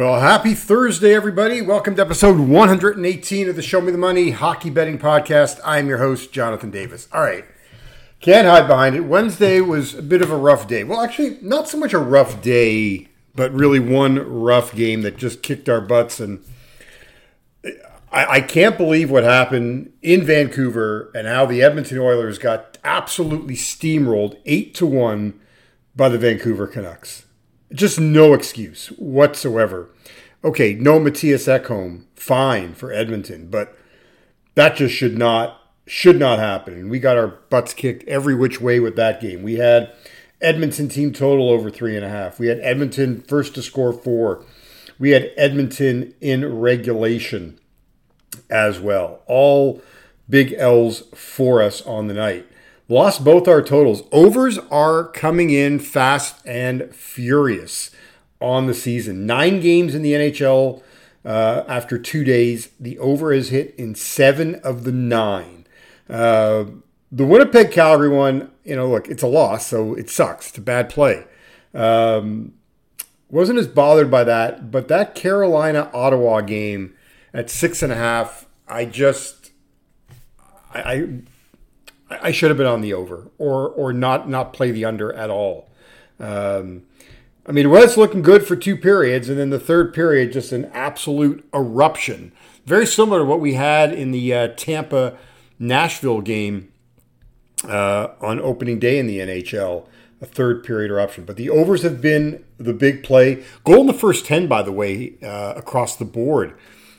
Well, happy Thursday, everybody. Welcome to episode 118 of the Show Me the Money Hockey Betting Podcast. I'm your host, Jonathan Davis. All right. Can't hide behind it. Wednesday was a bit of a rough day. Well, actually, not so much a rough day, but really one rough game that just kicked our butts. And I, I can't believe what happened in Vancouver and how the Edmonton Oilers got absolutely steamrolled 8 to 1 by the Vancouver Canucks. Just no excuse whatsoever. Okay, no Mattias Ekholm, fine for Edmonton, but that just should not should not happen. And we got our butts kicked every which way with that game. We had Edmonton team total over three and a half. We had Edmonton first to score four. We had Edmonton in regulation as well. All big L's for us on the night. Lost both our totals. Overs are coming in fast and furious on the season. Nine games in the NHL uh, after two days. The over is hit in seven of the nine. Uh, the Winnipeg Calgary one, you know, look, it's a loss, so it sucks. It's a bad play. Um, wasn't as bothered by that, but that Carolina Ottawa game at six and a half, I just, I, I I should have been on the over or or not not play the under at all. Um, I mean, it was looking good for two periods, and then the third period, just an absolute eruption. Very similar to what we had in the uh, Tampa Nashville game uh, on opening day in the NHL, a third period eruption. But the overs have been the big play. Goal in the first 10, by the way, uh, across the board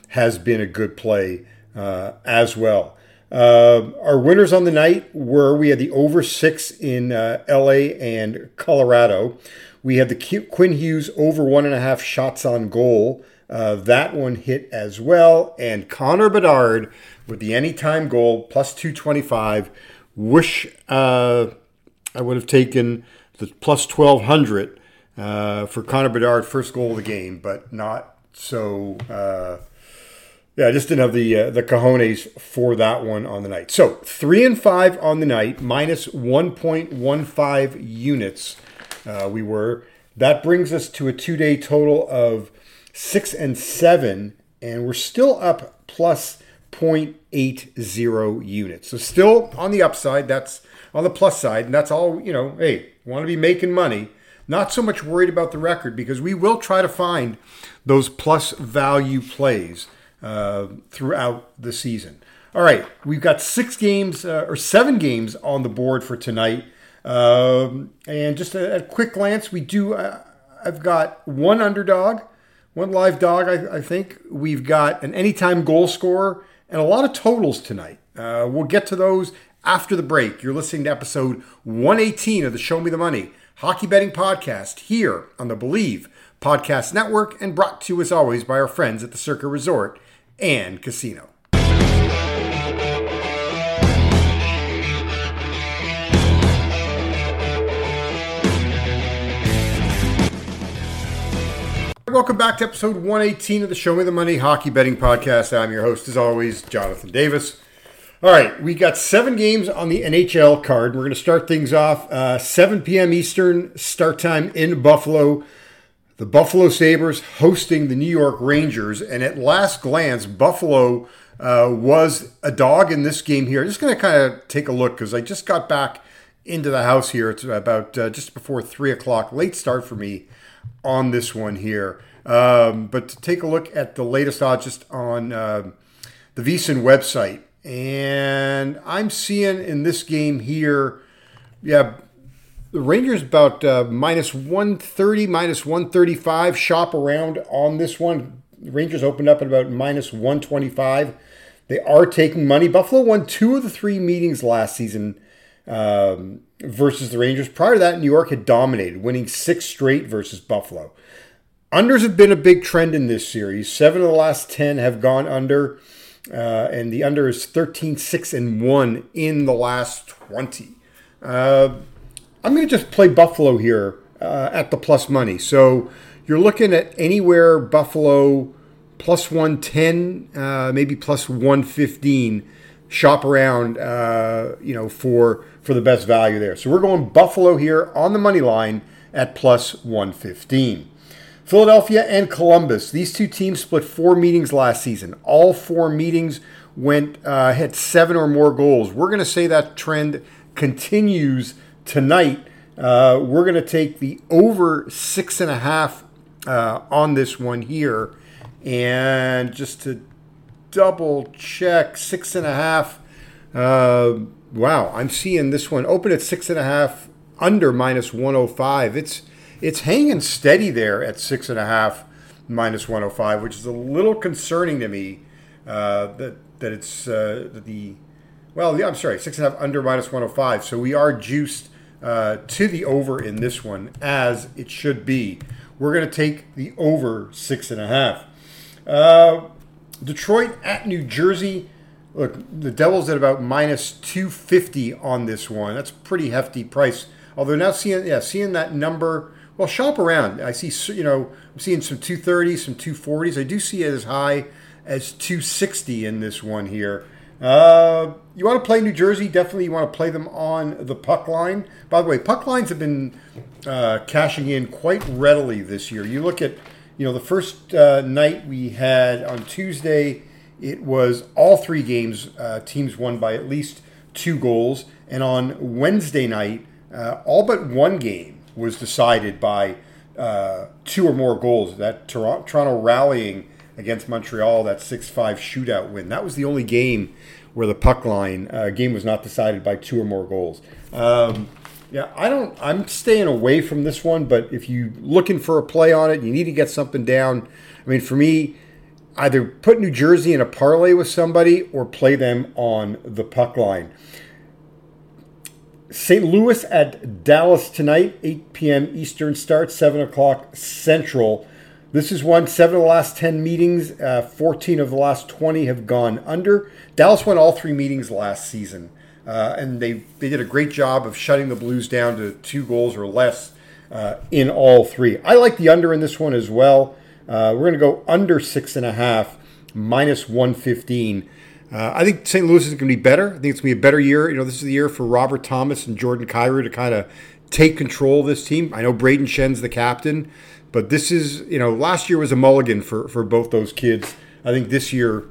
has been a good play uh, as well. Uh, our winners on the night were we had the over six in uh, LA and Colorado. We had the Quinn Hughes over one and a half shots on goal. Uh, that one hit as well. And Connor Bedard with the anytime goal plus 225. Wish uh, I would have taken the plus 1200 uh, for Connor Bedard, first goal of the game, but not so uh, yeah, I just didn't have the uh, the cojones for that one on the night. So three and five on the night, minus one point one five units. Uh, we were. That brings us to a two day total of six and seven, and we're still up plus 0.80 units. So still on the upside. That's on the plus side, and that's all. You know, hey, want to be making money. Not so much worried about the record because we will try to find those plus value plays uh, throughout the season. All right, we've got six games uh, or seven games on the board for tonight. Um, and just a, a, quick glance, we do. Uh, I've got one underdog, one live dog. I, I, think we've got an anytime goal scorer and a lot of totals tonight. Uh, we'll get to those after the break. You're listening to episode 118 of the Show Me the Money Hockey Betting Podcast here on the Believe Podcast Network, and brought to you as always by our friends at the Circa Resort and casino. Welcome back to episode 118 of the Show Me the Money Hockey Betting Podcast. I'm your host, as always, Jonathan Davis. All right, we got seven games on the NHL card. We're going to start things off uh, 7 p.m. Eastern start time in Buffalo the Buffalo Sabres hosting the New York Rangers. And at last glance, Buffalo uh, was a dog in this game here. I'm just going to kind of take a look because I just got back into the house here. It's about uh, just before 3 o'clock. Late start for me on this one here. Um, but to take a look at the latest odds just on uh, the VSiN website. And I'm seeing in this game here, yeah, the Rangers about uh, minus 130, minus 135. Shop around on this one. Rangers opened up at about minus 125. They are taking money. Buffalo won two of the three meetings last season um, versus the Rangers. Prior to that, New York had dominated, winning six straight versus Buffalo. Unders have been a big trend in this series. Seven of the last 10 have gone under, uh, and the under is 13, 6, and 1 in the last 20. Uh, I'm going to just play Buffalo here uh, at the plus money. So you're looking at anywhere Buffalo plus 110, uh, maybe plus 115. Shop around, uh, you know, for for the best value there. So we're going Buffalo here on the money line at plus 115. Philadelphia and Columbus. These two teams split four meetings last season. All four meetings went uh, had seven or more goals. We're going to say that trend continues tonight. Uh, we're going to take the over six and a half uh, on this one here, and just to double check, six and a half. Uh, wow, I'm seeing this one open at six and a half, under minus 105. It's it's hanging steady there at six and a half, minus 105, which is a little concerning to me. Uh, that that it's uh, the well, I'm sorry, six and a half under minus 105. So we are juiced uh, to the over in this one, as it should be. We're going to take the over six and a half. Uh, Detroit at New Jersey. Look, the Devils at about minus 250 on this one. That's pretty hefty price. Although now seeing yeah seeing that number. Well, shop around. I see you know I'm seeing some 230s, some 240s. I do see it as high as 260 in this one here. Uh, you want to play New Jersey? Definitely, you want to play them on the puck line. By the way, puck lines have been uh, cashing in quite readily this year. You look at, you know, the first uh, night we had on Tuesday, it was all three games uh, teams won by at least two goals, and on Wednesday night, uh, all but one game was decided by two or more goals. That Toronto rallying against Montreal, that 6 5 shootout win. That was the only game where the puck line uh, game was not decided by two or more goals. Um, yeah, I don't. I'm staying away from this one, but if you looking for a play on it, you need to get something down. I mean, for me, either put New Jersey in a parlay with somebody or play them on the puck line. St. Louis at Dallas tonight, 8 p.m. Eastern start, 7 o'clock Central. This is one seven of the last 10 meetings, uh, 14 of the last 20 have gone under. Dallas won all three meetings last season, uh, and they, they did a great job of shutting the Blues down to two goals or less uh, in all three. I like the under in this one as well. Uh, we're going to go under six and a half, minus 115. Uh, I think St. Louis is going to be better. I think it's going to be a better year. You know, this is the year for Robert Thomas and Jordan Kyrou to kind of take control of this team. I know Brayden Schenn's the captain. But this is, you know, last year was a mulligan for, for both those kids. I think this year,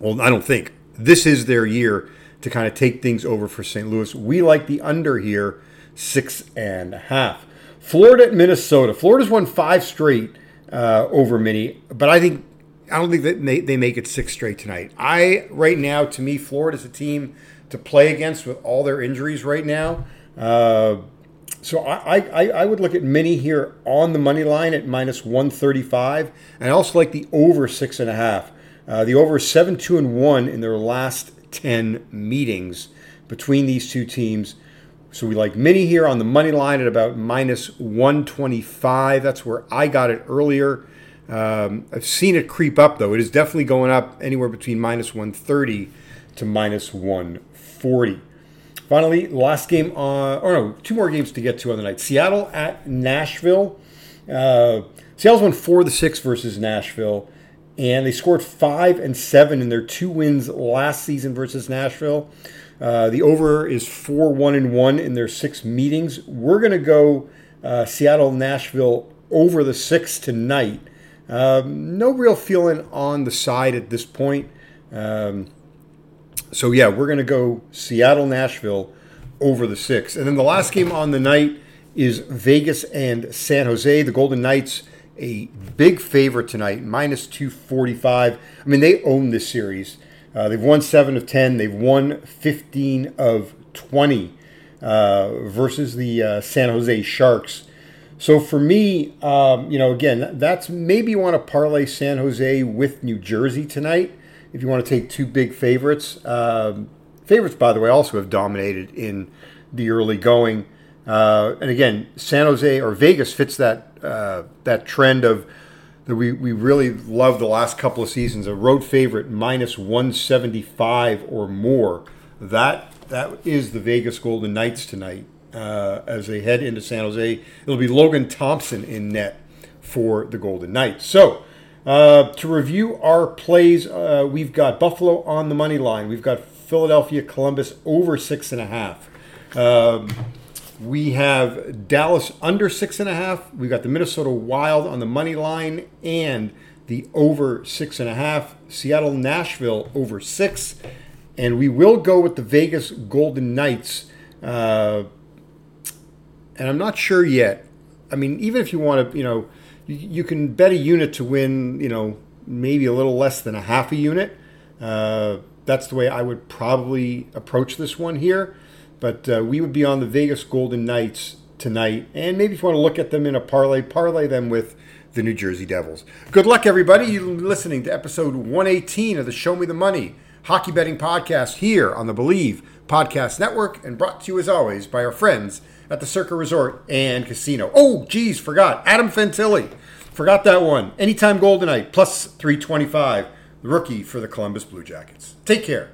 well, I don't think, this is their year to kind of take things over for St. Louis. We like the under here, six and a half. Florida at Minnesota. Florida's won five straight uh, over Mini, but I think I don't think that they, they make it six straight tonight. I right now, to me, Florida's a team to play against with all their injuries right now. Uh, so I, I, I would look at Mini here on the money line at minus 135. And I also like the over six and a half. Uh, the over seven, two, and one in their last 10 meetings between these two teams. So we like Mini here on the money line at about minus 125. That's where I got it earlier. Um, I've seen it creep up though. It is definitely going up anywhere between minus 130 to minus 140. Finally, last game on, or no, two more games to get to on the night. Seattle at Nashville. Uh, Seattle's won four to six versus Nashville, and they scored five and seven in their two wins last season versus Nashville. Uh, the over is four one and one in their six meetings. We're going to go uh, Seattle Nashville over the six tonight. Um, no real feeling on the side at this point. Um, so yeah, we're to go Seattle Nashville over the six, and then the last game on the night is Vegas and San Jose. The Golden Knights a big favorite tonight, minus two forty five. I mean, they own this series. Uh, they've won seven of ten. They've won fifteen of twenty uh, versus the uh, San Jose Sharks. So for me, um, you know, again, that's maybe you want to parlay San Jose with New Jersey tonight if you want to take two big favorites. Um, favorites, by the way, also have dominated in the early going. Uh, and again, San Jose or Vegas fits that uh, that trend of that we, we really love the last couple of seasons. A road favorite minus 175 or more. That that is the Vegas Golden Knights tonight uh, as they head into San Jose. It'll be Logan Thompson in net for the Golden Knights. So uh, to review our plays, uh, we've got Buffalo on the money line. We've got Philadelphia Columbus over six and a half. Um, We have Dallas under six and a half. We've got the Minnesota Wild on the money line and the over six and a half. Seattle Nashville over six. And we will go with the Vegas Golden Knights. Uh, and I'm not sure yet. I mean, even if you want to, you know, you, can bet a unit to win, you know, maybe a little less than a half a unit. Uh, that's the way I would probably approach this one here. But uh, we would be on the Vegas Golden Knights tonight. And maybe if you want to look at them in a parlay, parlay them with the New Jersey Devils. Good luck, everybody. You're listening to episode 118 of the Show Me the Money hockey betting podcast here on the Believe Podcast Network and brought to you as always by our friends at the Circa Resort and Casino. Oh, geez, forgot. Adam Fantilli. Forgot that one. Anytime Goldenite plus 325, the rookie for the Columbus Blue Jackets. Take care.